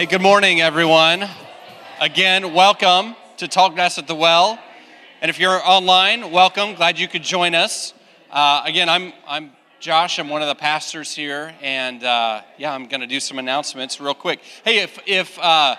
Hey, good morning, everyone. Again, welcome to Talk Tallgrass at the Well. And if you're online, welcome. Glad you could join us. Uh, again, I'm, I'm Josh. I'm one of the pastors here. And uh, yeah, I'm going to do some announcements real quick. Hey, if, if, uh,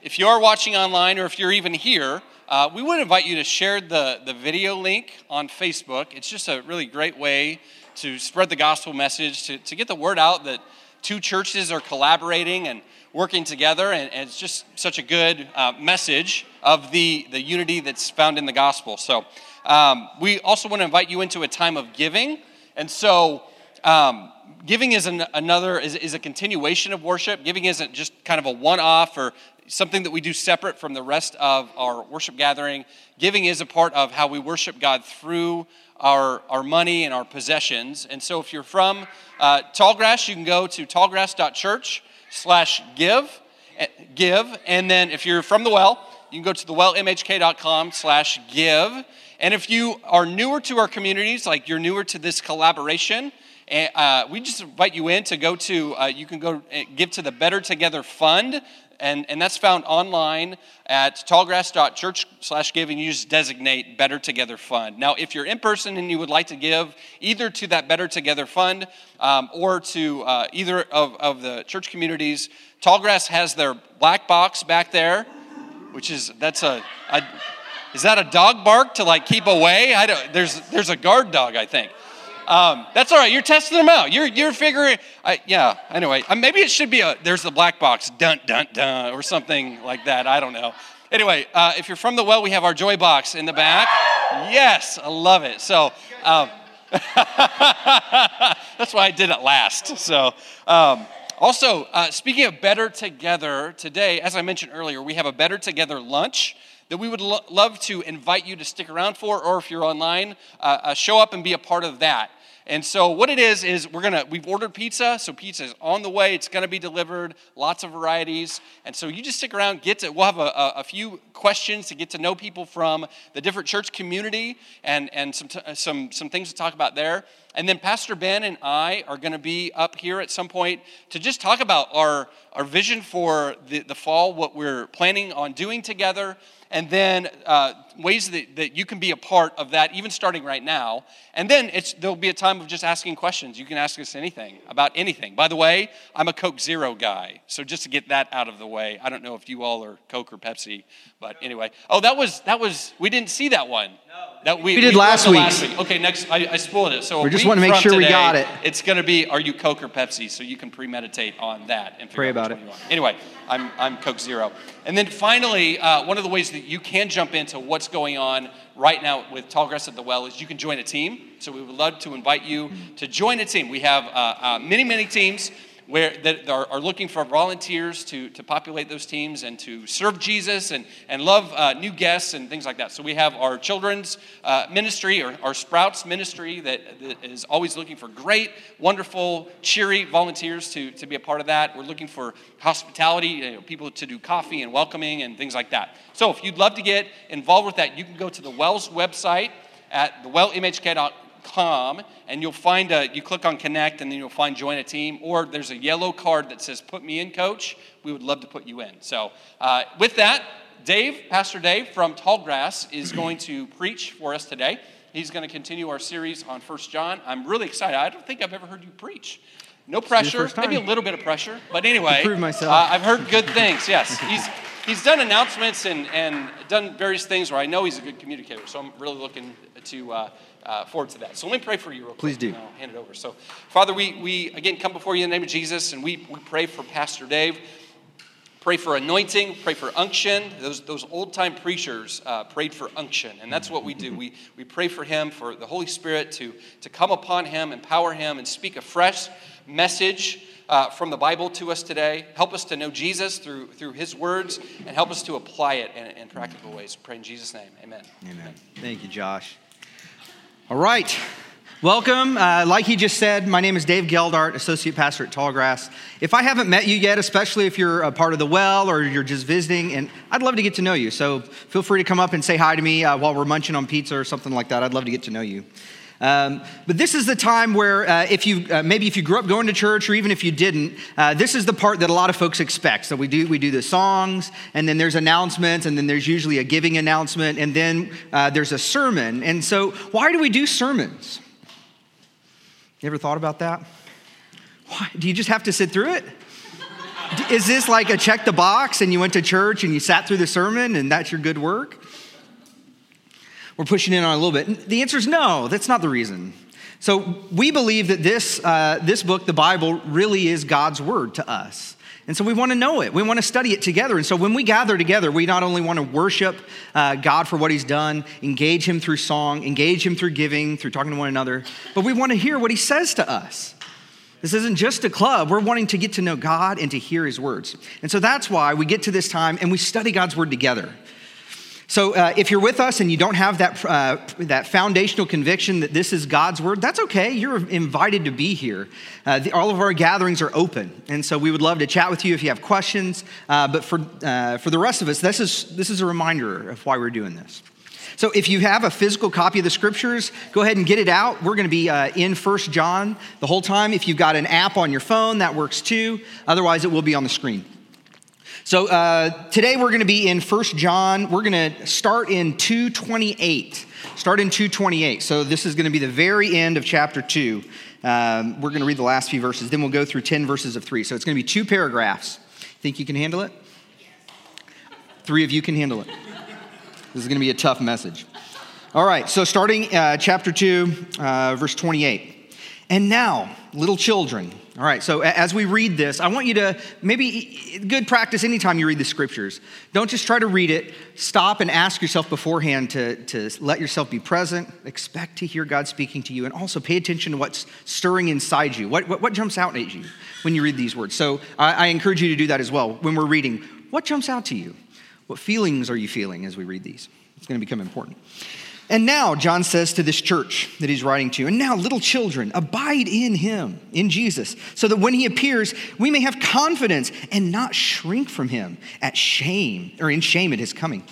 if you are watching online or if you're even here, uh, we would invite you to share the, the video link on Facebook. It's just a really great way to spread the gospel message, to, to get the word out that two churches are collaborating and working together, and, and it's just such a good uh, message of the, the unity that's found in the gospel. So, um, we also want to invite you into a time of giving. And so, um, giving is an, another is, is a continuation of worship. Giving isn't just kind of a one-off or something that we do separate from the rest of our worship gathering. Giving is a part of how we worship God through our, our money and our possessions. And so, if you're from uh, Tallgrass, you can go to tallgrass.church slash give, give. And then if you're from the well, you can go to thewellmhk.com slash give. And if you are newer to our communities, like you're newer to this collaboration, eh, uh, we just invite you in to go to, uh, you can go eh, give to the Better Together Fund and, and that's found online at tallgrass.church slash giving. You just designate Better Together Fund. Now, if you're in person and you would like to give either to that Better Together Fund um, or to uh, either of, of the church communities, Tallgrass has their black box back there, which is, that's a, a is that a dog bark to like keep away? I don't, there's, there's a guard dog, I think. Um, that's all right. You're testing them out. You're, you're figuring, uh, yeah, anyway. Uh, maybe it should be a, there's the black box, dun, dun, dun, or something like that. I don't know. Anyway, uh, if you're from the well, we have our joy box in the back. Yes, I love it. So, um, that's why I did it last. So, um, also, uh, speaking of better together, today, as I mentioned earlier, we have a better together lunch that we would lo- love to invite you to stick around for, or if you're online, uh, uh, show up and be a part of that. And so what it is is we're gonna we've ordered pizza, so pizza is on the way. It's gonna be delivered, lots of varieties. And so you just stick around, get to. We'll have a, a, few questions to get to know people from the different church community, and and some t- some some things to talk about there. And then Pastor Ben and I are going to be up here at some point to just talk about our, our vision for the, the fall, what we're planning on doing together, and then uh, ways that, that you can be a part of that, even starting right now. And then it's, there'll be a time of just asking questions. You can ask us anything about anything. By the way, I'm a Coke Zero guy, so just to get that out of the way, I don't know if you all are Coke or Pepsi, but anyway. Oh, that was that was we didn't see that one. No. That we, we did we last, week. last week. Okay, next I, I spoiled it. So we just want to make sure today, we got it. It's going to be Are you Coke or Pepsi? So you can premeditate on that and pray about it. Anyway, I'm I'm Coke Zero. And then finally, uh, one of the ways that you can jump into what's going on right now with Tallgrass at the Well is you can join a team. So we would love to invite you to join a team. We have uh, uh, many many teams where that are, are, looking for volunteers to, to populate those teams and to serve Jesus and, and love uh, new guests and things like that. So we have our children's uh, ministry or our Sprouts ministry that, that is always looking for great, wonderful, cheery volunteers to, to be a part of that. We're looking for hospitality, you know, people to do coffee and welcoming and things like that. So if you'd love to get involved with that, you can go to the Wells website at thewellmhk.com com and you'll find a you click on connect and then you'll find join a team or there's a yellow card that says put me in coach. We would love to put you in. So uh, with that dave pastor dave from tallgrass is going to preach for us today. He's going to continue our series on first john. I'm really excited. I don't think i've ever heard you preach. No pressure. maybe a little bit of pressure but anyway prove myself. Uh, i've heard good things yes. He's he's done announcements and, and done various things where i know he's a good communicator so i'm really looking to uh, uh, forward to that. So let me pray for you real quick. Please do. I'll hand it over. So, Father, we, we again come before you in the name of Jesus and we, we pray for Pastor Dave. Pray for anointing, pray for unction. Those, those old time preachers uh, prayed for unction, and that's what we do. We, we pray for him, for the Holy Spirit to, to come upon him, empower him, and speak a fresh message uh, from the Bible to us today. Help us to know Jesus through, through his words, and help us to apply it in, in practical ways. Pray in Jesus' name. Amen. Amen. Amen. Thank you, Josh. All right. Welcome. Uh, like he just said, my name is Dave Geldart, Associate Pastor at Tallgrass. If I haven't met you yet, especially if you're a part of the well or you're just visiting, and I'd love to get to know you. So feel free to come up and say hi to me uh, while we're munching on pizza or something like that. I'd love to get to know you. Um, but this is the time where, uh, if you uh, maybe if you grew up going to church, or even if you didn't, uh, this is the part that a lot of folks expect. So we do we do the songs, and then there's announcements, and then there's usually a giving announcement, and then uh, there's a sermon. And so, why do we do sermons? You ever thought about that? Why? Do you just have to sit through it? Is this like a check the box, and you went to church and you sat through the sermon, and that's your good work? We're pushing in on a little bit? The answer is no, that's not the reason. So we believe that this, uh, this book, the Bible, really is God's word to us. And so we want to know it. We want to study it together. And so when we gather together, we not only want to worship uh, God for what He's done, engage Him through song, engage Him through giving, through talking to one another, but we want to hear what He says to us. This isn't just a club. We're wanting to get to know God and to hear His words. And so that's why we get to this time and we study God's word together. So, uh, if you're with us and you don't have that, uh, that foundational conviction that this is God's word, that's okay. You're invited to be here. Uh, the, all of our gatherings are open. And so, we would love to chat with you if you have questions. Uh, but for, uh, for the rest of us, this is, this is a reminder of why we're doing this. So, if you have a physical copy of the scriptures, go ahead and get it out. We're going to be uh, in First John the whole time. If you've got an app on your phone, that works too. Otherwise, it will be on the screen. So uh, today we're going to be in First John. We're going to start in 228. Start in 228. So this is going to be the very end of chapter 2. Um, we're going to read the last few verses. Then we'll go through 10 verses of 3. So it's going to be two paragraphs. Think you can handle it? Three of you can handle it. This is going to be a tough message. All right, so starting uh, chapter 2, uh, verse 28. And now, little children, all right, so as we read this, I want you to maybe good practice anytime you read the scriptures. Don't just try to read it. Stop and ask yourself beforehand to, to let yourself be present. Expect to hear God speaking to you, and also pay attention to what's stirring inside you. What, what, what jumps out at you when you read these words? So I, I encourage you to do that as well when we're reading. What jumps out to you? What feelings are you feeling as we read these? It's going to become important. And now, John says to this church that he's writing to, and now, little children, abide in him, in Jesus, so that when he appears, we may have confidence and not shrink from him at shame or in shame at his coming.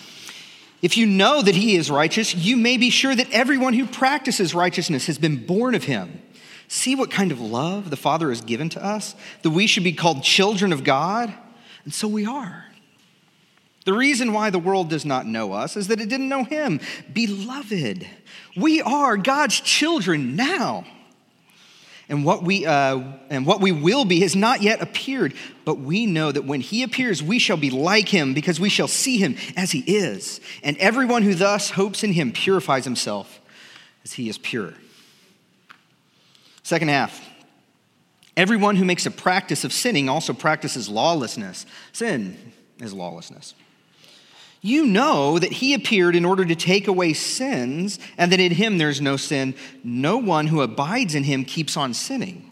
If you know that he is righteous, you may be sure that everyone who practices righteousness has been born of him. See what kind of love the Father has given to us, that we should be called children of God, and so we are. The reason why the world does not know us is that it didn't know him. Beloved, we are God's children now. And what, we, uh, and what we will be has not yet appeared, but we know that when he appears, we shall be like him because we shall see him as he is. And everyone who thus hopes in him purifies himself as he is pure. Second half. Everyone who makes a practice of sinning also practices lawlessness. Sin is lawlessness. You know that he appeared in order to take away sins, and that in him there's no sin. No one who abides in him keeps on sinning.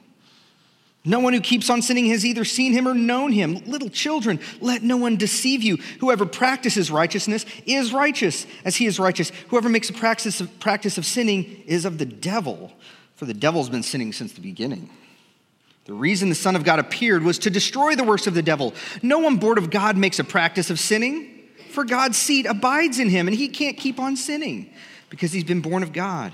No one who keeps on sinning has either seen him or known him. Little children, let no one deceive you. Whoever practices righteousness is righteous as he is righteous. Whoever makes a practice of, practice of sinning is of the devil, for the devil's been sinning since the beginning. The reason the Son of God appeared was to destroy the works of the devil. No one born of God makes a practice of sinning for God's seed abides in him, and he can't keep on sinning because he's been born of God.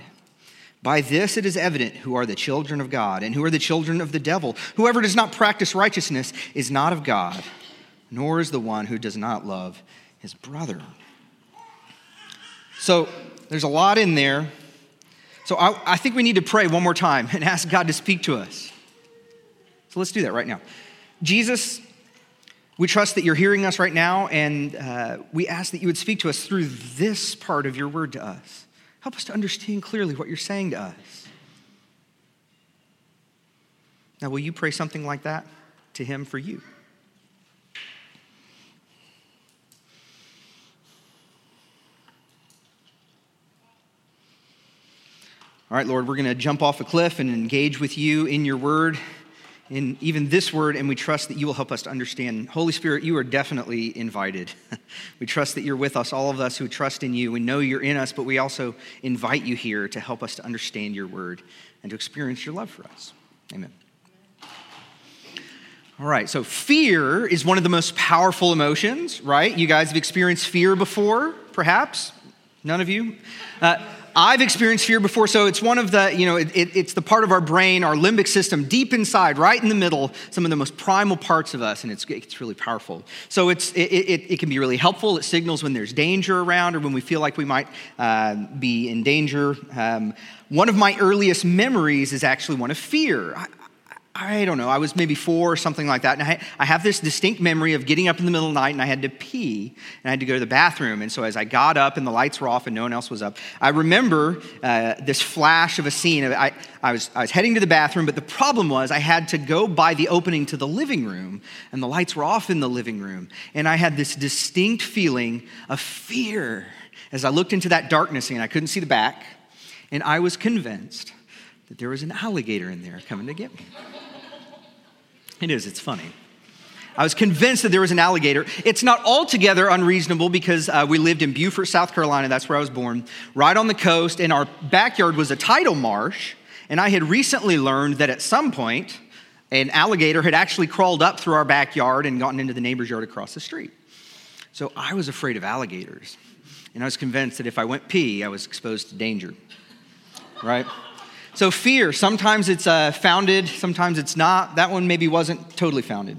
By this it is evident who are the children of God and who are the children of the devil. Whoever does not practice righteousness is not of God, nor is the one who does not love his brother. So there's a lot in there. So I, I think we need to pray one more time and ask God to speak to us. So let's do that right now. Jesus, we trust that you're hearing us right now, and uh, we ask that you would speak to us through this part of your word to us. Help us to understand clearly what you're saying to us. Now, will you pray something like that to him for you? All right, Lord, we're going to jump off a cliff and engage with you in your word in even this word, and we trust that you will help us to understand. Holy Spirit, you are definitely invited. we trust that you're with us, all of us who trust in you. We know you're in us, but we also invite you here to help us to understand your word and to experience your love for us. Amen. All right, so fear is one of the most powerful emotions, right? You guys have experienced fear before, perhaps? None of you? Uh, I've experienced fear before, so it's one of the, you know, it, it, it's the part of our brain, our limbic system, deep inside, right in the middle, some of the most primal parts of us, and it's, it's really powerful. So it's, it, it, it can be really helpful. It signals when there's danger around or when we feel like we might uh, be in danger. Um, one of my earliest memories is actually one of fear. I, I don't know, I was maybe four or something like that. And I, I, have this distinct memory of getting up in the middle of the night and I had to pee and I had to go to the bathroom. And so as I got up and the lights were off and no one else was up, I remember uh, this flash of a scene. I, I, was, I was heading to the bathroom, but the problem was I had to go by the opening to the living room and the lights were off in the living room. And I had this distinct feeling of fear as I looked into that darkness and I couldn't see the back. And I was convinced that there was an alligator in there coming to get me. It is, it's funny. I was convinced that there was an alligator. It's not altogether unreasonable because uh, we lived in Beaufort, South Carolina. That's where I was born, right on the coast, and our backyard was a tidal marsh. And I had recently learned that at some point, an alligator had actually crawled up through our backyard and gotten into the neighbor's yard across the street. So I was afraid of alligators. And I was convinced that if I went pee, I was exposed to danger. Right? So, fear, sometimes it's uh, founded, sometimes it's not. That one maybe wasn't totally founded.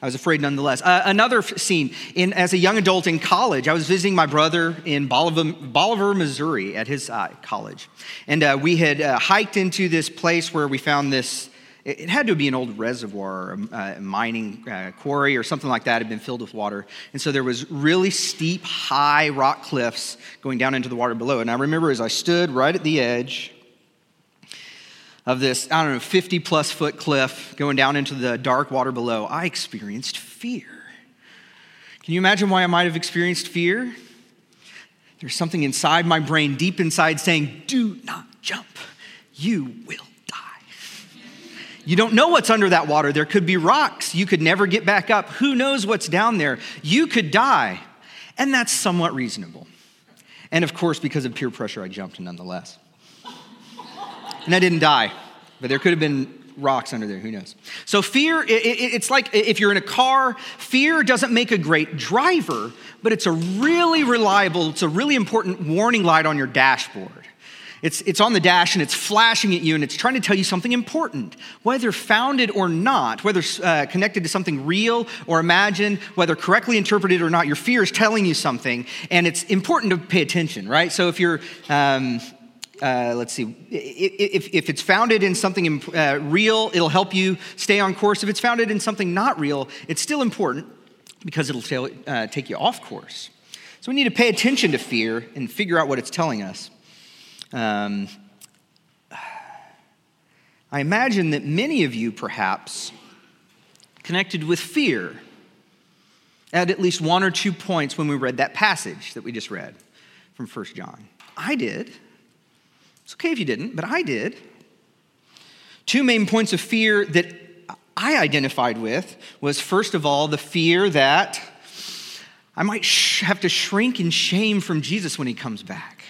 I was afraid nonetheless. Uh, another scene, in, as a young adult in college, I was visiting my brother in Bolivar, Bolivar Missouri at his uh, college. And uh, we had uh, hiked into this place where we found this, it had to be an old reservoir, a, uh, mining uh, quarry or something like that had been filled with water. And so there was really steep, high rock cliffs going down into the water below. And I remember as I stood right at the edge, of this, I don't know, 50 plus foot cliff going down into the dark water below, I experienced fear. Can you imagine why I might have experienced fear? There's something inside my brain, deep inside, saying, Do not jump. You will die. You don't know what's under that water. There could be rocks. You could never get back up. Who knows what's down there? You could die. And that's somewhat reasonable. And of course, because of peer pressure, I jumped nonetheless and I didn't die. But there could have been rocks under there, who knows? So, fear, it, it, it's like if you're in a car, fear doesn't make a great driver, but it's a really reliable, it's a really important warning light on your dashboard. It's, it's on the dash and it's flashing at you and it's trying to tell you something important, whether founded or not, whether uh, connected to something real or imagined, whether correctly interpreted or not. Your fear is telling you something, and it's important to pay attention, right? So if you're um, uh, let's see, if, if it's founded in something uh, real, it'll help you stay on course. If it's founded in something not real, it's still important because it'll uh, take you off course. So we need to pay attention to fear and figure out what it's telling us. Um, I imagine that many of you, perhaps, connected with fear at at least one or two points when we read that passage that we just read from 1 John. I did. It's okay if you didn't, but I did. Two main points of fear that I identified with was first of all, the fear that I might sh- have to shrink in shame from Jesus when he comes back.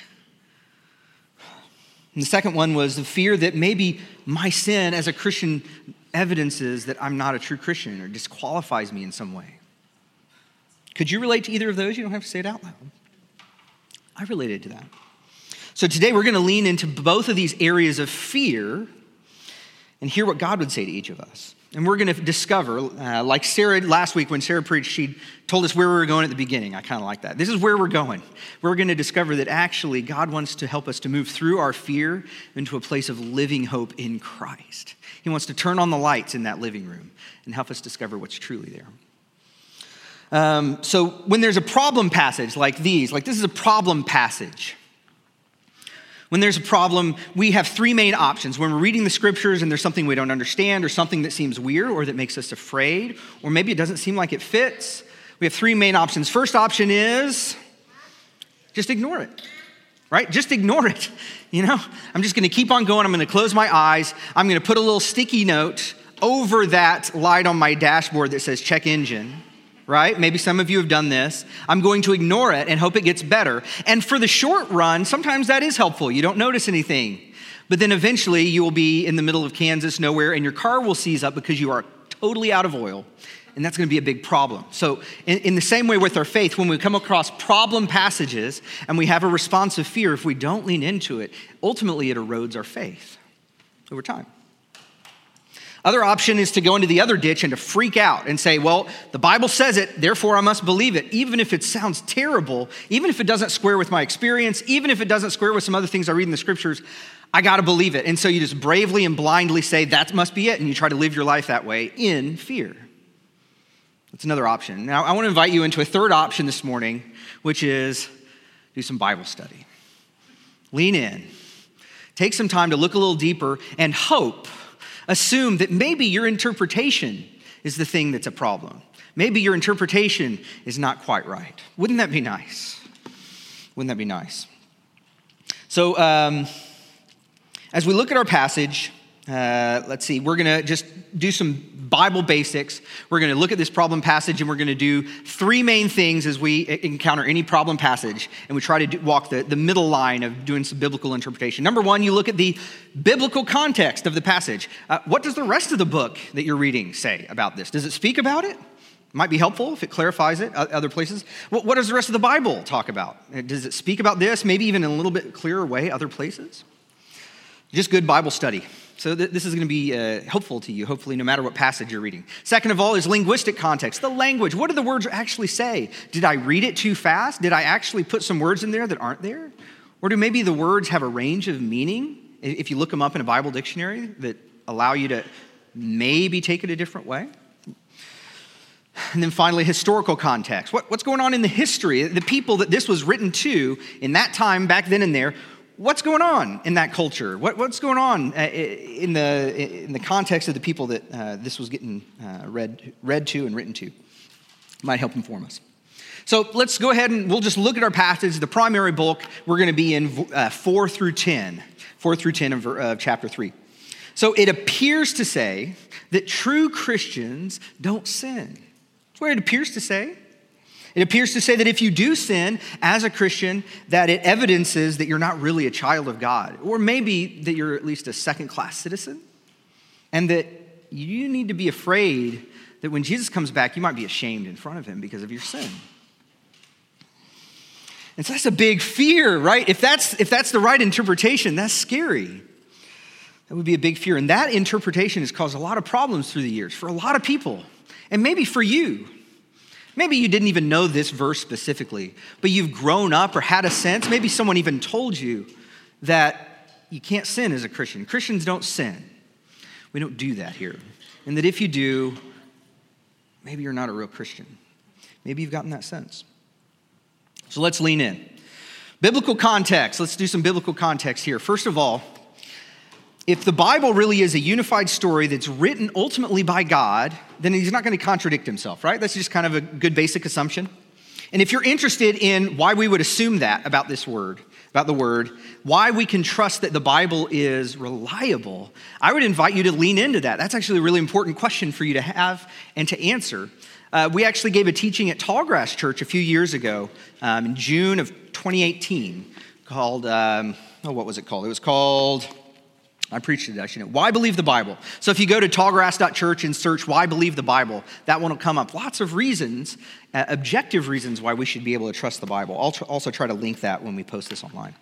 And the second one was the fear that maybe my sin as a Christian evidences that I'm not a true Christian or disqualifies me in some way. Could you relate to either of those? You don't have to say it out loud. I related to that. So today we're going to lean into both of these areas of fear and hear what God would say to each of us. And we're going to discover, uh, like Sarah last week when Sarah preached, she told us where we were going at the beginning. I kind of like that. This is where we're going. We're going to discover that actually God wants to help us to move through our fear into a place of living hope in Christ. He wants to turn on the lights in that living room and help us discover what's truly there. Um, so when there's a problem passage like these, like this is a problem passage when there's a problem, we have three main options. When we're reading the scriptures and there's something we don't understand, or something that seems weird, or that makes us afraid, or maybe it doesn't seem like it fits, we have three main options. First option is just ignore it, right? Just ignore it. You know, I'm just gonna keep on going. I'm gonna close my eyes. I'm gonna put a little sticky note over that light on my dashboard that says check engine right? Maybe some of you have done this. I'm going to ignore it and hope it gets better. And for the short run, sometimes that is helpful. You don't notice anything. But then eventually you will be in the middle of Kansas, nowhere, and your car will seize up because you are totally out of oil and that's going to be a big problem. So, in, in, the same way with our faith, when we come across problem passages and we have a response of fear, if we don't lean into it, ultimately it erodes our faith over time. Other option is to go into the other ditch and to freak out and say, well, the Bible says it, therefore I must believe it, even if it sounds terrible, even if it doesn't square with my experience, even if it doesn't square with some other things I read in the scriptures, I got to believe it. And so you just bravely and blindly say, that must be it, and you try to live your life that way in fear. That's another option. Now, I want to invite you into a third option this morning, which is do some Bible study. Lean in, take some time to look a little deeper, and hope assume that maybe your interpretation is the thing that's a problem. Maybe your interpretation is not quite right. Wouldn't that be nice? Wouldn't that be nice? So, um, as we look at our passage, uh, let's see, we're going to just do some Bible basics. We're going to look at this problem passage and we're going to do three main things as we encounter any problem passage. And we try to do, walk the, the middle line of doing some biblical interpretation. Number one, you look at the biblical context of the passage. Uh, what does the rest of the book that you're reading say about this? Does it speak about it? Might be helpful if it clarifies it other places. What does the rest of the Bible talk about? Does it speak about this, maybe even in a little bit clearer way, other places? Just good Bible study. So th- this is going to be uh, helpful to you, hopefully, no matter what passage you're reading. Second of all is linguistic context, the language. What do the words actually say? Did I read it too fast? Did I actually put some words in there that aren't there? Or do maybe the words have a range of meaning, if you look them up in a Bible dictionary, that allow you to maybe take it a different way? And then finally, historical context. What, what's going on in the history? The people that this was written to in that time, back then and there, what's going on in that culture? What, what's going on uh, in the, in the context of the people that uh, this was getting uh, read, read to and written to? Might help inform us. So let's go ahead and we'll just look at our passage. The primary bulk, we're going to be in uh, 4 through 10, 4 through 10 of uh, chapter 3. So it appears to say that true Christians don't sin. That's what it appears to say. It appears to say that if you do sin as a Christian, that it evidences that you're not really a child of God, or maybe that you're at least a second class citizen, and that you need to be afraid that when Jesus comes back, you might be ashamed in front of him because of your sin. And so that's a big fear, right? If that's, if that's the right interpretation, that's scary. That would be a big fear. And that interpretation has caused a lot of problems through the years for a lot of people, and maybe for you. Maybe you didn't even know this verse specifically, but you've grown up or had a sense. Maybe someone even told you that you can't sin as a Christian. Christians don't sin. We don't do that here. And that if you do, maybe you're not a real Christian. Maybe you've gotten that sense. So let's lean in. Biblical context. Let's do some biblical context here. First of all, if the Bible really is a unified story that's written ultimately by God, then he's not going to contradict himself, right? That's just kind of a good basic assumption. And if you're interested in why we would assume that about this word, about the word, why we can trust that the Bible is reliable, I would invite you to lean into that. That's actually a really important question for you to have and to answer. Uh, we actually gave a teaching at Tallgrass Church a few years ago um, in June of 2018 called, um, oh, what was it called? It was called I preached it, I should know. Why believe the Bible? So if you go to tallgrass.church and search why believe the Bible, that one will come up. Lots of reasons, uh, objective reasons why we should be able to trust the Bible. I'll tr- also try to link that when we post this online.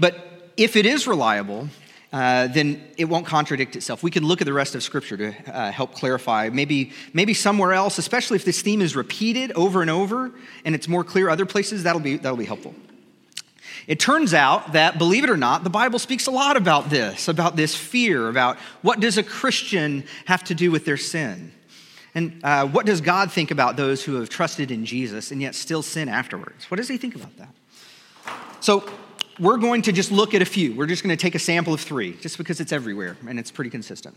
But if it is reliable, uh, then it won't contradict itself. We can look at the rest of Scripture to uh, help clarify. Maybe, maybe somewhere else, especially if this theme is repeated over and over and it's more clear other places, that'll be, that'll be helpful. It turns out that, believe it or not, the Bible speaks a lot about this, about this fear, about what does a Christian have to do with their sin? And uh, what does God think about those who have trusted in Jesus and yet still sin afterwards? What does he think about that? So, we're going to just look at a few. We're just going to take a sample of three, just because it's everywhere and it's pretty consistent.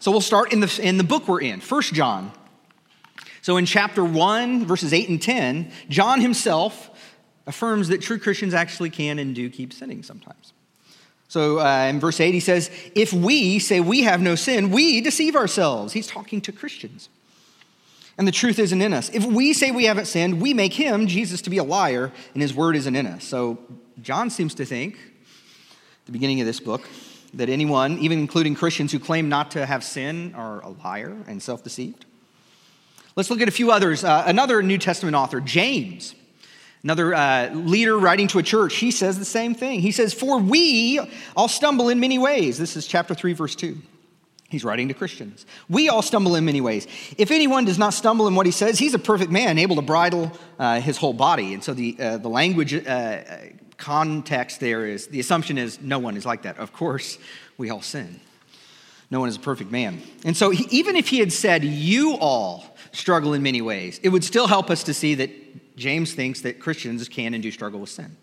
So, we'll start in the, in the book we're in, First John. So, in chapter 1, verses 8 and 10, John himself affirms that true Christians actually can and do keep sinning sometimes. So uh, in verse 8, he says, If we say we have no sin, we deceive ourselves. He's talking to Christians. And the truth isn't in us. If we say we haven't sinned, we make him, Jesus, to be a liar, and his word isn't in us. So John seems to think, at the beginning of this book, that anyone, even including Christians who claim not to have sin, are a liar and self deceived. Let's look at a few others. Uh, another New Testament author, James, another uh, leader writing to a church, he says the same thing. He says, For we all stumble in many ways. This is chapter 3, verse 2. He's writing to Christians. We all stumble in many ways. If anyone does not stumble in what he says, he's a perfect man, able to bridle uh, his whole body. And so the, uh, the language uh, context there is the assumption is no one is like that. Of course, we all sin. No one is a perfect man. And so, he, even if he had said, You all struggle in many ways, it would still help us to see that James thinks that Christians can and do struggle with sin.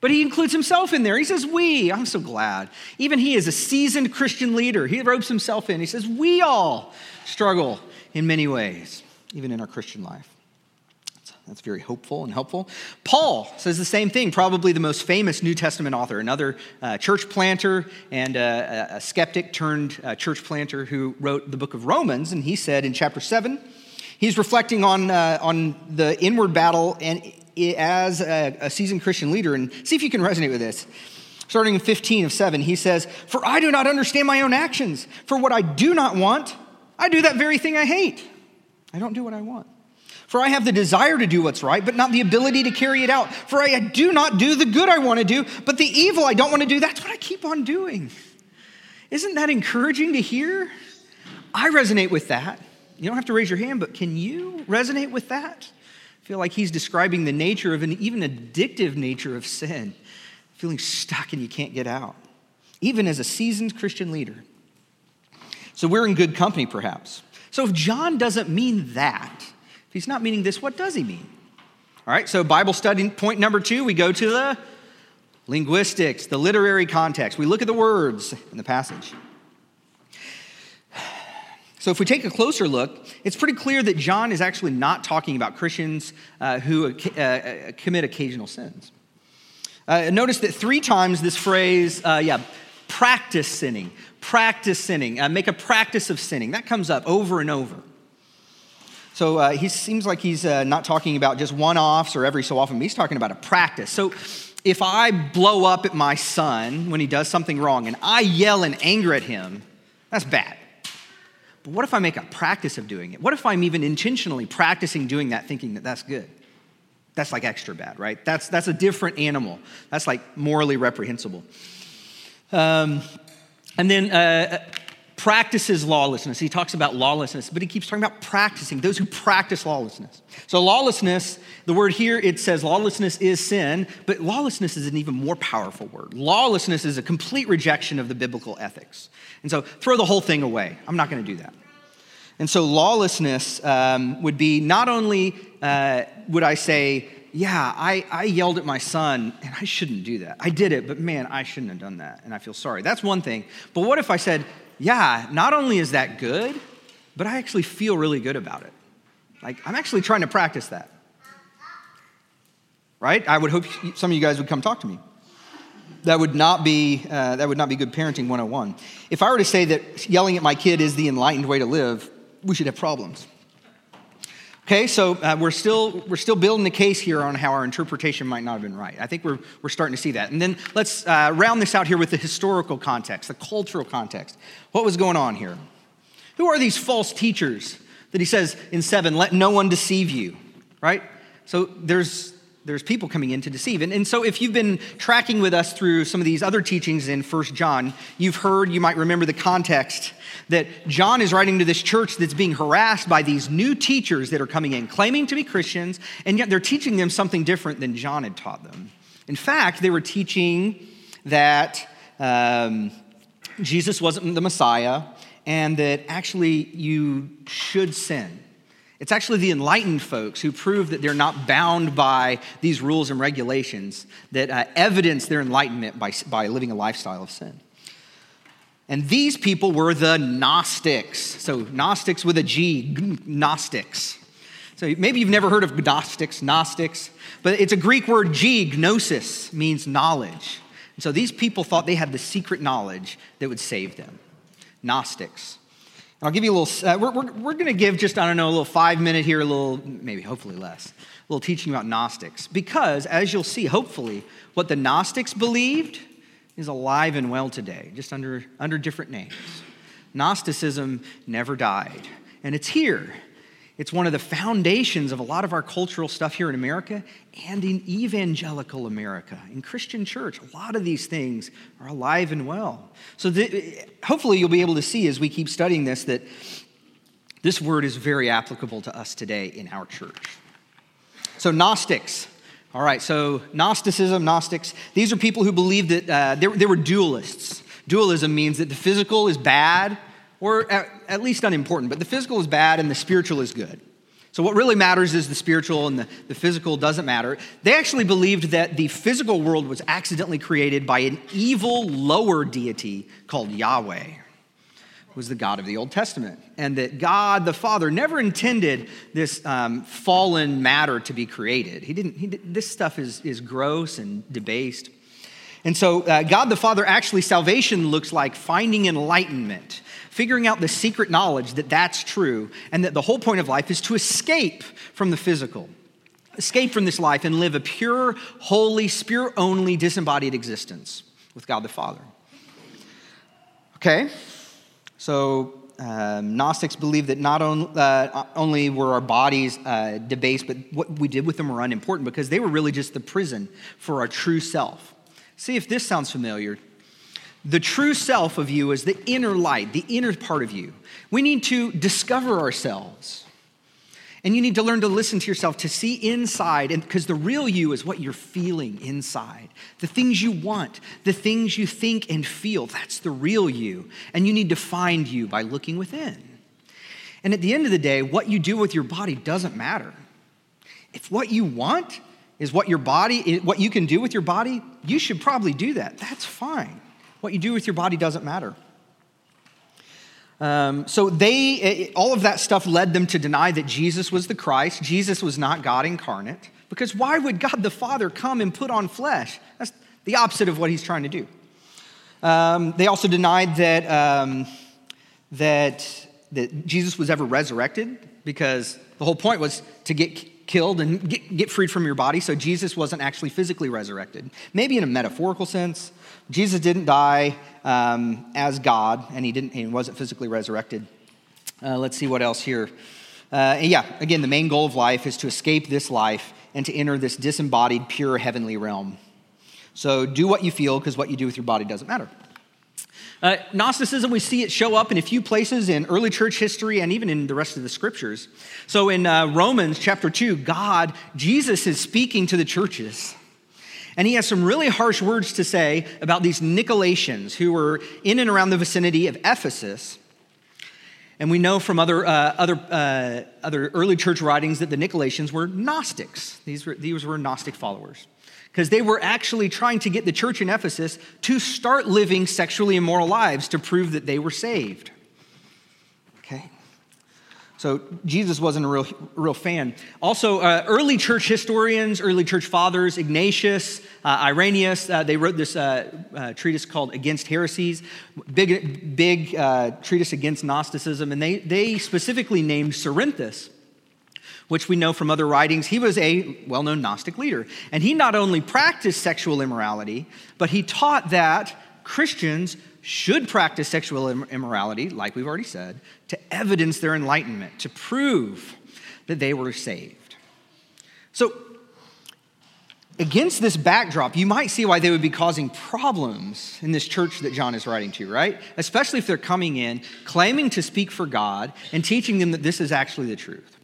But he includes himself in there. He says, We. I'm so glad. Even he is a seasoned Christian leader. He ropes himself in. He says, We all struggle in many ways, even in our Christian life. That's very hopeful and helpful. Paul says the same thing, probably the most famous New Testament author, another uh, church planter and uh, a skeptic turned uh, church planter who wrote the book of Romans. And he said in chapter 7, he's reflecting on, uh, on the inward battle and as a, a seasoned Christian leader. And see if you can resonate with this. Starting in 15 of 7, he says, For I do not understand my own actions. For what I do not want, I do that very thing I hate. I don't do what I want. For I have the desire to do what's right, but not the ability to carry it out. For I do not do the good I want to do, but the evil I don't want to do, that's what I keep on doing. Isn't that encouraging to hear? I resonate with that. You don't have to raise your hand, but can you resonate with that? I feel like he's describing the nature of an even addictive nature of sin, feeling stuck and you can't get out, even as a seasoned Christian leader. So we're in good company, perhaps. So if John doesn't mean that, if he's not meaning this, what does he mean? All right, so Bible study point number two, we go to the linguistics, the literary context. We look at the words in the passage. So, if we take a closer look, it's pretty clear that John is actually not talking about Christians uh, who uh, uh, commit occasional sins. Uh, notice that three times this phrase, uh, yeah, practice sinning, practice sinning, uh, make a practice of sinning, that comes up over and over. So uh, he seems like he's uh, not talking about just one offs or every so often, but he's talking about a practice. So if I blow up at my son when he does something wrong and I yell in anger at him, that's bad. But what if I make a practice of doing it? What if I'm even intentionally practicing doing that, thinking that that's good? That's like extra bad, right? That's, that's a different animal. That's like morally reprehensible. Um, and then uh, practices lawlessness. He talks about lawlessness, but he keeps talking about practicing, those who practice lawlessness. So, lawlessness, the word here, it says lawlessness is sin, but lawlessness is an even more powerful word. Lawlessness is a complete rejection of the biblical ethics. And so, throw the whole thing away. I'm not going to do that. And so, lawlessness um, would be not only uh, would I say, yeah, I, I yelled at my son and I shouldn't do that. I did it, but man, I shouldn't have done that and I feel sorry. That's one thing. But what if I said, yeah, not only is that good, but I actually feel really good about it. Like, I'm actually trying to practice that. Right? I would hope some of you guys would come talk to me. That would not be, uh, that would not be good parenting 101. If I were to say that yelling at my kid is the enlightened way to live, we should have problems. Okay, so uh, we're, still, we're still building the case here on how our interpretation might not have been right. I think we're, we're starting to see that. And then let's uh, round this out here with the historical context, the cultural context. What was going on here? Who are these false teachers that he says in 7, let no one deceive you, right? So there's, there's people coming in to deceive. And, and so if you've been tracking with us through some of these other teachings in First John, you've heard, you might remember the context that John is writing to this church that's being harassed by these new teachers that are coming in, claiming to be Christians, and yet they're teaching them something different than John had taught them. In fact, they were teaching that um, Jesus wasn't the Messiah and that actually you should sin. It's actually the enlightened folks who prove that they're not bound by these rules and regulations that uh, evidence their enlightenment by, by living a lifestyle of sin. And these people were the Gnostics. So, Gnostics with a G, Gnostics. So, maybe you've never heard of Gnostics, Gnostics, but it's a Greek word, G, gnosis, means knowledge. And so, these people thought they had the secret knowledge that would save them. Gnostics. I'll give you a little, uh, we're, we're, we're going to give just, I don't know, a little five minute here, a little, maybe hopefully less, a little teaching about Gnostics. Because, as you'll see, hopefully, what the Gnostics believed is alive and well today, just under, under different names. Gnosticism never died, and it's here. It's one of the foundations of a lot of our cultural stuff here in America and in evangelical America, in Christian church. A lot of these things are alive and well. So, hopefully, you'll be able to see as we keep studying this that this word is very applicable to us today in our church. So, Gnostics. All right, so Gnosticism, Gnostics, these are people who believe that uh, they were dualists. Dualism means that the physical is bad or at, at least unimportant, but the physical is bad and the spiritual is good. So, what really matters is the spiritual and the, the physical doesn't matter. They actually believed that the physical world was accidentally created by an evil lower deity called Yahweh, was the God of the Old Testament. And that God the Father never intended this um, fallen matter to be created. He didn't, he, this stuff is, is gross and debased. And so, uh, God the Father actually, salvation looks like finding enlightenment figuring out the secret knowledge that that's true and that the whole point of life is to escape from the physical, escape from this life and live a pure, holy, spirit only, disembodied existence with God the Father. Okay, so um, Gnostics believe that not on, uh, only were our bodies uh, debased, but what we did with them were unimportant because they were really just the prison for our true self. See if this sounds familiar the true self of you is the inner light, the inner part of you. We need to discover ourselves. And you need to learn to listen to yourself, to see inside, and because the real you is what you're feeling inside. The things you want, the things you think and feel, that's the real you. And you need to find you by looking within. And at the end of the day, what you do with your body doesn't matter. If what you want is what your body, what you can do with your body, you should probably do that. That's fine. What you do with your body doesn't matter. Um, so they, eh, all of that stuff led them to deny that Jesus was the Christ. Jesus was not God incarnate. Because why would God the Father come and put on flesh? That's the opposite of what he's trying to do. Um, they also denied that, um, that, that Jesus was ever resurrected because the whole point was to get killed and get, get freed from your body. So Jesus wasn't actually physically resurrected. Maybe in a metaphorical sense, Jesus didn't die um, as God, and he didn't. He wasn't physically resurrected. Uh, let's see what else here. Uh, yeah, again, the main goal of life is to escape this life and to enter this disembodied, pure heavenly realm. So do what you feel, because what you do with your body doesn't matter. Uh, Gnosticism, we see it show up in a few places in early church history and even in the rest of the scriptures. So in uh, Romans chapter 2, God, Jesus is speaking to the churches. And he has some really harsh words to say about these Nicolaitans who were in and around the vicinity of Ephesus. And we know from other, uh, other, uh, other early church writings that the Nicolaitans were Gnostics. These were, these were Gnostic followers. Because they were actually trying to get the church in Ephesus to start living sexually immoral lives to prove that they were saved. So Jesus wasn't a real, real fan. Also, uh, early church historians, early church fathers, Ignatius, uh, Irenaeus, uh, they wrote this uh, uh, treatise called Against Heresies, big, big uh, treatise against Gnosticism, and they, they specifically named Cerinthus, which we know from other writings. He was a well known Gnostic leader, and he not only practiced sexual immorality, but he taught that Christians should practice sexual immorality, like we've already said, to evidence their enlightenment, to prove that they were saved. So, against this backdrop, you might see why they would be causing problems in this church that John is writing to, right? Especially if they're coming in, claiming to speak for God, and teaching them that this is actually the truth.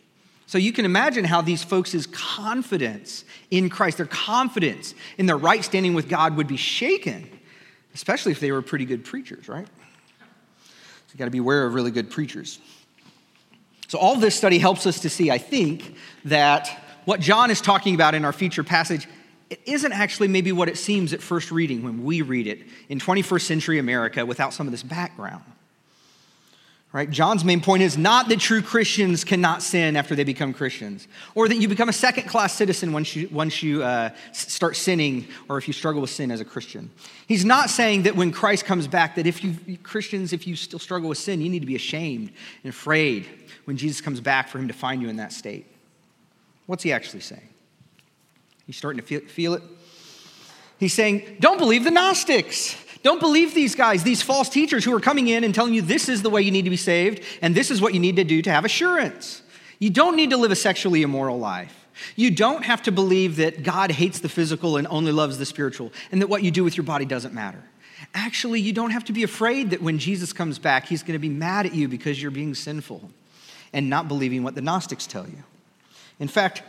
So you can imagine how these folks' confidence in Christ, their confidence in their right standing with God would be shaken especially if they were pretty good preachers, right? So you got to be aware of really good preachers. So, all this study helps us to see, I think, that what John is talking about in our feature passage it isn't actually maybe what it seems at first reading when we read it in 21st century America without some of this background. Right? John's main point is not that true Christians cannot sin after they become Christians, or that you become a second class citizen once you, once you uh, start sinning, or if you struggle with sin as a Christian. He's not saying that when Christ comes back, that if you, Christians, if you still struggle with sin, you need to be ashamed and afraid when Jesus comes back for him to find you in that state. What's he actually saying? He's starting to feel, feel it? He's saying, don't believe the Gnostics. Don't believe these guys, these false teachers who are coming in and telling you this is the way you need to be saved and this is what you need to do to have assurance. You don't need to live a sexually immoral life. You don't have to believe that God hates the physical and only loves the spiritual, and that what you do with your body doesn't matter. Actually, you don't have to be afraid that when Jesus comes back, he's going to be mad at you because you're being sinful and not believing what the Gnostics tell you. In fact,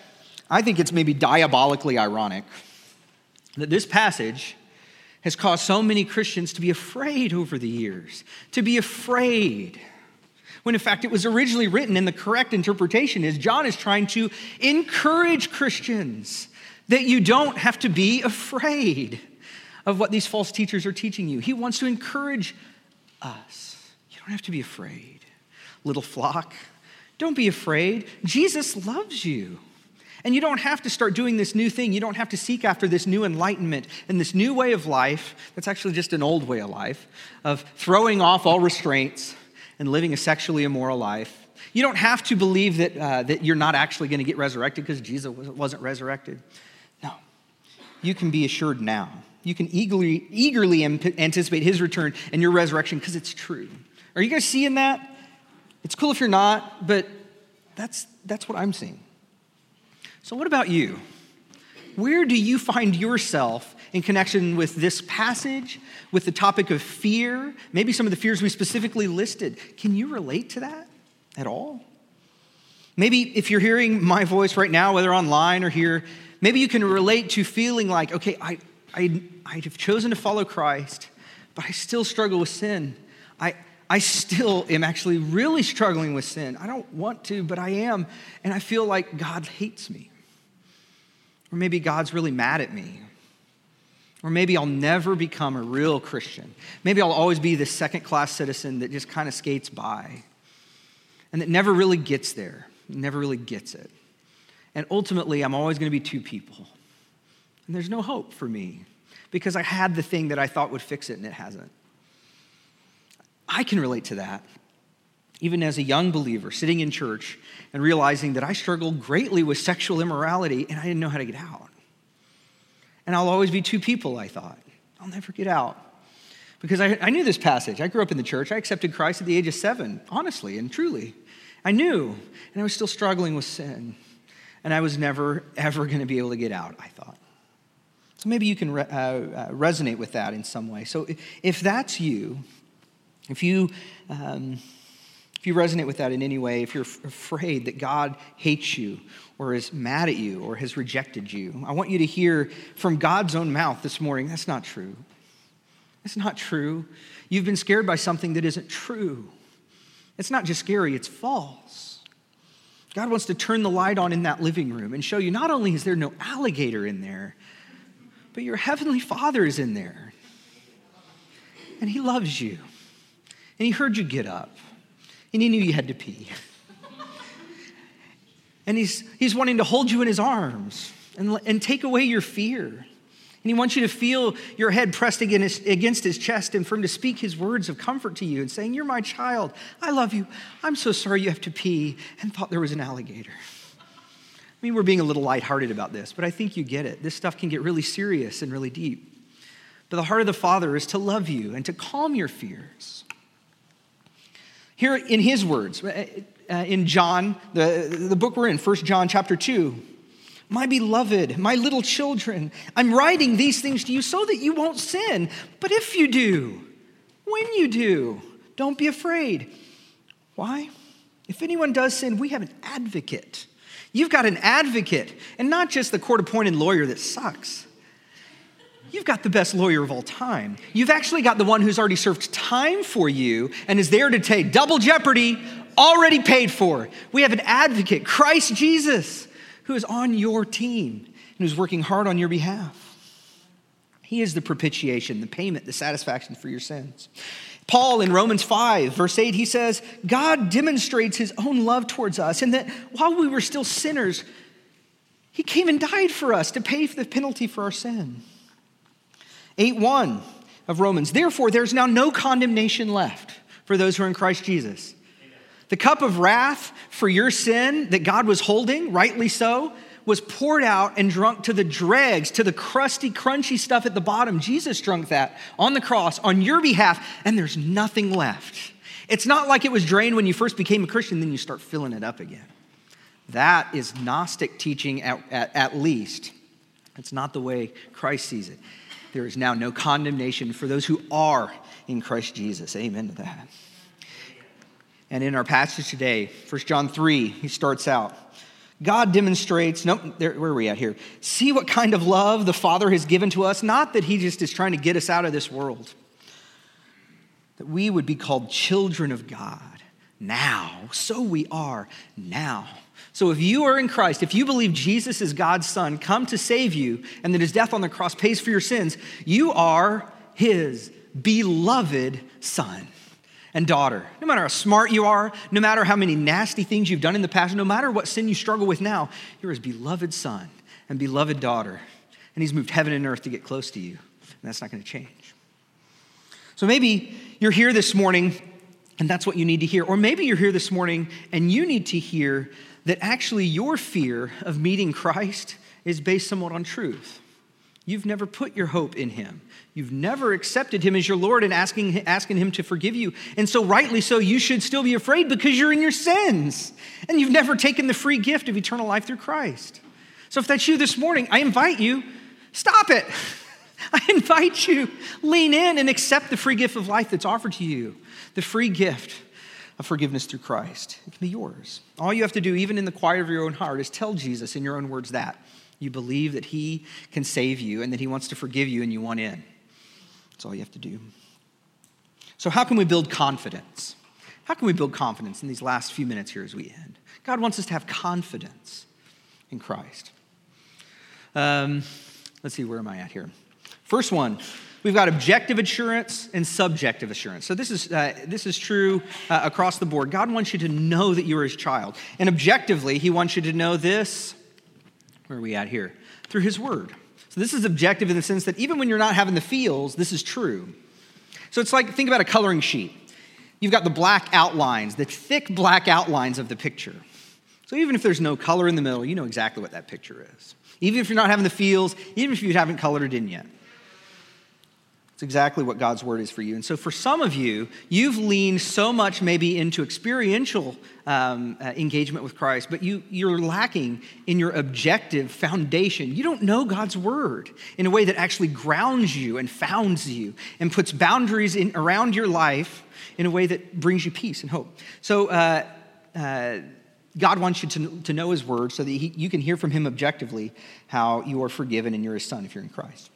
I think it's maybe diabolically ironic that this passage has caused so many Christians to be afraid over the years, to be afraid. When in fact it was originally written, and the correct interpretation is John is trying to encourage Christians that you don't have to be afraid of what these false teachers are teaching you. He wants to encourage us. You don't have to be afraid. Little flock, don't be afraid. Jesus loves you. And you don't have to start doing this new thing. You don't have to seek after this new enlightenment and this new way of life that's actually just an old way of life, of throwing off all restraints and living a sexually immoral life. You don't have to believe that, uh, that you're not actually going to get resurrected because Jesus wasn't resurrected. No. You can be assured now. You can eagerly, eagerly anticipate his return and your resurrection because it's true. Are you guys seeing that? It's cool if you're not, but that's, that's what I'm seeing. So, what about you? Where do you find yourself in connection with this passage, with the topic of fear, maybe some of the fears we specifically listed? Can you relate to that at all? Maybe if you're hearing my voice right now, whether online or here, maybe you can relate to feeling like, okay, I, I, I have chosen to follow Christ, but I still struggle with sin. I, I still am actually really struggling with sin. I don't want to, but I am. And I feel like God hates me. Or maybe God's really mad at me. Or maybe I'll never become a real Christian. Maybe I'll always be this second class citizen that just kind of skates by and that never really gets there, never really gets it. And ultimately, I'm always going to be two people. And there's no hope for me because I had the thing that I thought would fix it and it hasn't. I can relate to that even as a young believer, sitting in church and realizing that I struggled greatly with sexual immorality and I didn't know how to get out. And I'll always be two people, I thought. I'll never get out. Because I, I knew this passage. I grew up in the church. I accepted Christ at the age of seven, honestly and truly. I knew, and I was still struggling with sin. And I was never, ever going to be able to get out, I thought. So maybe you can re- uh, uh, resonate with that in some way. So if that's you, if you. Um, if you resonate with that in any way, if you're afraid that God hates you or is mad at you or has rejected you, I want you to hear from God's own mouth this morning that's not true. It's not true. You've been scared by something that isn't true. It's not just scary, it's false. God wants to turn the light on in that living room and show you not only is there no alligator in there, but your heavenly Father is in there. And He loves you. And He heard you get up and he knew you had to pee. and he's, he's wanting to hold you in his arms and, and take away your fear. And he wants you to feel your head pressed against, against his chest and for him to speak his words of comfort to you and saying, You're my child. I love you. I'm so sorry you have to pee and thought there was an alligator. I mean, we're being a little lighthearted about this, but I think you get it. This stuff can get really serious and really deep. But the heart of the Father is to love you and to calm your fears. Here in his words, uh, uh, in John, the, the book we're in, 1 John chapter 2. My beloved, my little children, I'm writing these things to you so that you won't sin. But if you do, when you do, don't be afraid. Why? If anyone does sin, we have an advocate. You've got an advocate, and not just the court appointed lawyer that sucks. You've got the best lawyer of all time. You've actually got the one who's already served time for you and is there to take double jeopardy, already paid for. We have an advocate, Christ Jesus, who is on your team and who's working hard on your behalf. He is the propitiation, the payment, the satisfaction for your sins. Paul in Romans 5, verse 8, he says, God demonstrates his own love towards us, and that while we were still sinners, he came and died for us to pay for the penalty for our sin. 8 1 of Romans. Therefore, there's now no condemnation left for those who are in Christ Jesus. The cup of wrath for your sin that God was holding, rightly so, was poured out and drunk to the dregs, to the crusty, crunchy stuff at the bottom. Jesus drunk that on the cross on your behalf, and there's nothing left. It's not like it was drained when you first became a Christian, then you start filling it up again. That is Gnostic teaching at, at, at least. It's not the way Christ sees it. There is now no condemnation for those who are in Christ Jesus. Amen to that. And in our passage today, 1 John 3, he starts out God demonstrates, nope, there, where are we at here? See what kind of love the Father has given to us. Not that He just is trying to get us out of this world, that we would be called children of God now. So we are now. So if you are in Christ, if you believe Jesus is God's Son, come to save you, and that His death on the cross pays for your sins, you are His beloved Son and daughter. No matter how smart you are, no matter how many nasty things you've done in the past, no matter what sin you struggle with now, you're his beloved son and beloved daughter. And he's moved heaven and earth to get close to you. And that's not going to change. So maybe you're here this morning and that's what you need to hear. Or maybe you're here this morning and you need to hear that actually your fear of meeting Christ is based somewhat on truth. You've never put your hope in him. You've never accepted him as your Lord and asking, asking him to forgive you. And so, rightly so, you should still be afraid because you're in your sins. And you've never taken the free gift of eternal life through Christ. So, if that's you this morning, I invite you, stop it. I invite you, lean in and accept the free gift of life that's offered to you, the free gift of forgiveness through Christ. It can be yours. All you have to do, even in the quiet of your own heart, is tell Jesus in your own words that. You believe that He can save you and that He wants to forgive you and you want in. That's all you have to do. So, how can we build confidence? How can we build confidence in these last few minutes here as we end? God wants us to have confidence in Christ. Um, let's see, where am I at here? First one, we've got objective assurance and subjective assurance. So this is, uh, this is true uh, across the board. God wants you to know that you're his child. And objectively, he wants you to know this where are we at here? Through his word. So this is objective in the sense that even when you're not having the feels, this is true. So it's like, think about a coloring sheet. You've got the black outlines, the thick black outlines of the picture. So even if there's no color in the middle, you know exactly what that picture is. Even if you're not having the feels, even if you haven't colored it in yet. It's exactly what God's word is for you. And so, for some of you, you've leaned so much maybe into experiential um, uh, engagement with Christ, but you, you're lacking in your objective foundation. You don't know God's word in a way that actually grounds you and founds you and puts boundaries in, around your life in a way that brings you peace and hope. So, uh, uh, God wants you to, to know His word so that he, you can hear from Him objectively how you are forgiven and you're His son if you're in Christ.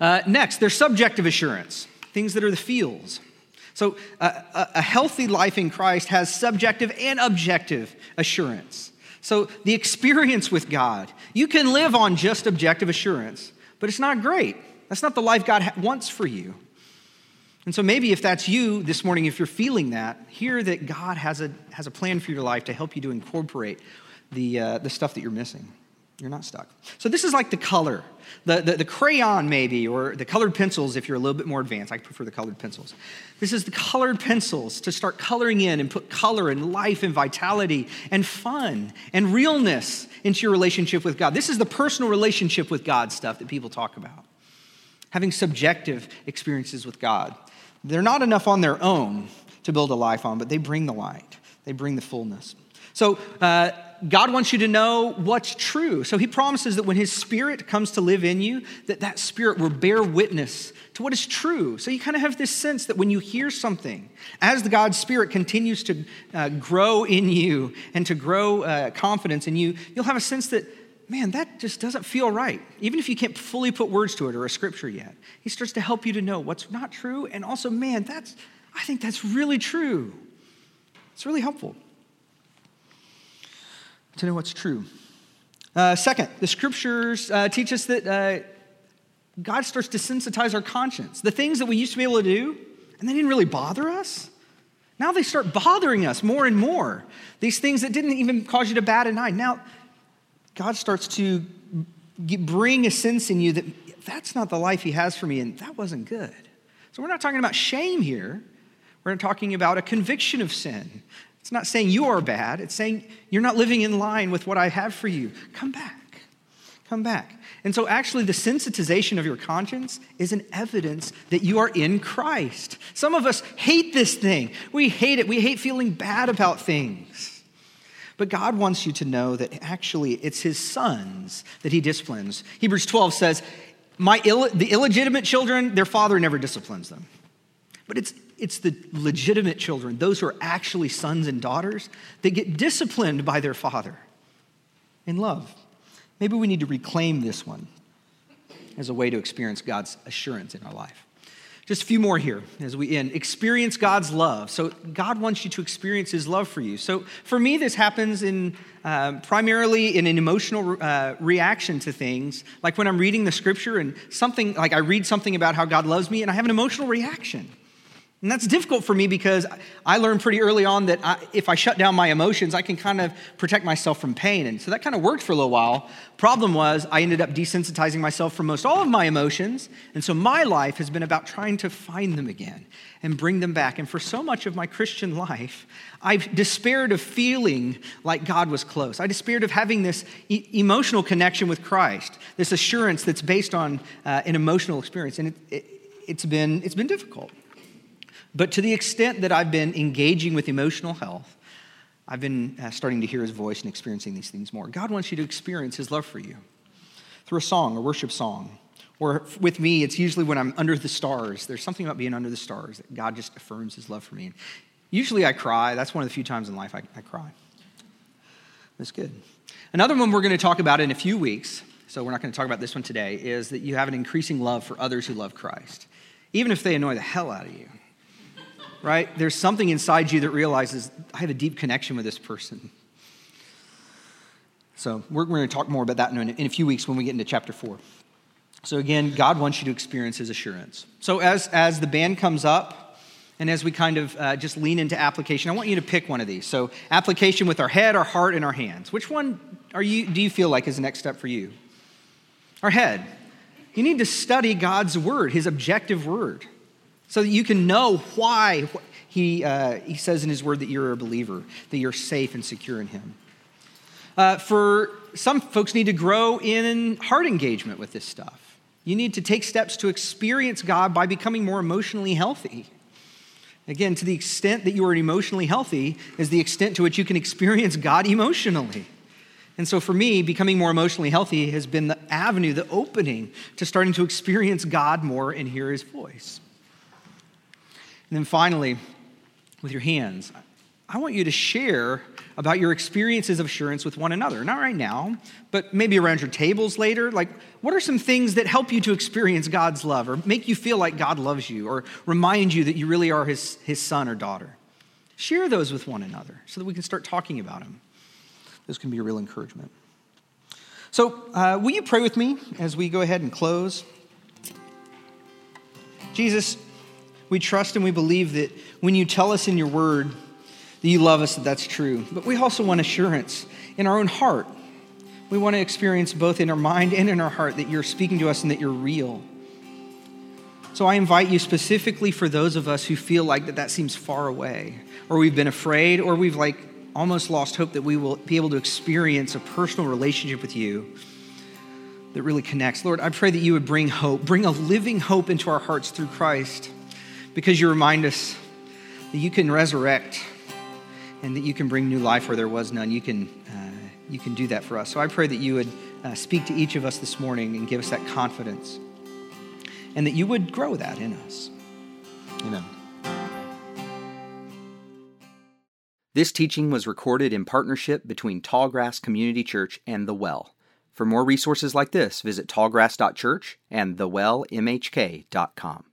Uh, next, there's subjective assurance, things that are the feels. So, uh, a healthy life in Christ has subjective and objective assurance. So, the experience with God, you can live on just objective assurance, but it's not great. That's not the life God wants for you. And so, maybe if that's you this morning, if you're feeling that, hear that God has a, has a plan for your life to help you to incorporate the, uh, the stuff that you're missing. You're not stuck. So this is like the color, the, the, the, crayon maybe, or the colored pencils if you're a little bit more advanced. I prefer the colored pencils. This is the colored pencils to start coloring in and put color and life and vitality and fun and realness into your relationship with God. This is the personal relationship with God stuff that people talk about. Having subjective experiences with God. They're not enough on their own to build a life on, but they bring the light, they bring the fullness. So, uh, God wants you to know what's true. So he promises that when his spirit comes to live in you, that that spirit will bear witness to what is true. So you kind of have this sense that when you hear something, as the God's spirit continues to uh, grow in you and to grow uh, confidence in you, you'll have a sense that, man, that just doesn't feel right. Even if you can't fully put words to it or a scripture yet, he starts to help you to know what's not true. And also, man, that's, I think that's really true. It's really helpful to know what's true. Uh, second, the scriptures uh, teach us that uh, God starts to sensitize our conscience. The things that we used to be able to do, and they didn't really bother us, now they start bothering us more and more. These things that didn't even cause you to bat an eye. Now, God starts to get, bring a sense in you that that's not the life He has for me, and that wasn't good. So, we're not talking about shame here. We're talking about a conviction of sin, it's not saying you are bad, it's saying you're not living in line with what I have for you. Come back. Come back. And so, actually, the sensitization of your conscience is an evidence that you are in Christ. Some of us hate this thing. We hate it. We hate feeling bad about things. But God wants you to know that actually it's his sons that he disciplines. Hebrews 12 says, My Ill- the illegitimate children, their father never disciplines them. But it's, it's the legitimate children, those who are actually sons and daughters, that get disciplined by their father in love. Maybe we need to reclaim this one as a way to experience God's assurance in our life. Just a few more here as we end. Experience God's love. So, God wants you to experience His love for you. So, for me, this happens in uh, primarily in an emotional uh, reaction to things, like when I'm reading the scripture and something, like I read something about how God loves me and I have an emotional reaction. And that's difficult for me because I learned pretty early on that I, if I shut down my emotions, I can kind of protect myself from pain. And so that kind of worked for a little while. Problem was, I ended up desensitizing myself from most all of my emotions. And so my life has been about trying to find them again and bring them back. And for so much of my Christian life, I've despaired of feeling like God was close. I despaired of having this e- emotional connection with Christ, this assurance that's based on uh, an emotional experience. And it, it, it's, been, it's been difficult. But to the extent that I've been engaging with emotional health, I've been uh, starting to hear his voice and experiencing these things more. God wants you to experience his love for you through a song, a worship song. Or with me, it's usually when I'm under the stars. There's something about being under the stars that God just affirms his love for me. usually I cry. That's one of the few times in life I, I cry. That's good. Another one we're going to talk about in a few weeks, so we're not going to talk about this one today, is that you have an increasing love for others who love Christ, even if they annoy the hell out of you right? There's something inside you that realizes, I have a deep connection with this person. So we're, we're going to talk more about that in a, in a few weeks when we get into chapter four. So again, God wants you to experience his assurance. So as, as the band comes up, and as we kind of uh, just lean into application, I want you to pick one of these. So application with our head, our heart, and our hands. Which one are you, do you feel like is the next step for you? Our head. You need to study God's word, his objective word so that you can know why he, uh, he says in his word that you're a believer, that you're safe and secure in him. Uh, for some folks need to grow in heart engagement with this stuff. You need to take steps to experience God by becoming more emotionally healthy. Again, to the extent that you are emotionally healthy is the extent to which you can experience God emotionally. And so for me, becoming more emotionally healthy has been the avenue, the opening to starting to experience God more and hear his voice. And then finally, with your hands, I want you to share about your experiences of assurance with one another. Not right now, but maybe around your tables later. Like, what are some things that help you to experience God's love or make you feel like God loves you or remind you that you really are his, his son or daughter? Share those with one another so that we can start talking about them. This can be a real encouragement. So, uh, will you pray with me as we go ahead and close? Jesus, we trust and we believe that when you tell us in your word that you love us, that that's true. But we also want assurance in our own heart. We want to experience both in our mind and in our heart that you're speaking to us and that you're real. So I invite you specifically for those of us who feel like that that seems far away, or we've been afraid, or we've like almost lost hope that we will be able to experience a personal relationship with you that really connects. Lord, I pray that you would bring hope, bring a living hope into our hearts through Christ because you remind us that you can resurrect and that you can bring new life where there was none. You can, uh, you can do that for us. So I pray that you would uh, speak to each of us this morning and give us that confidence and that you would grow that in us. Amen. This teaching was recorded in partnership between Tallgrass Community Church and The Well. For more resources like this, visit tallgrass.church and thewellmhk.com.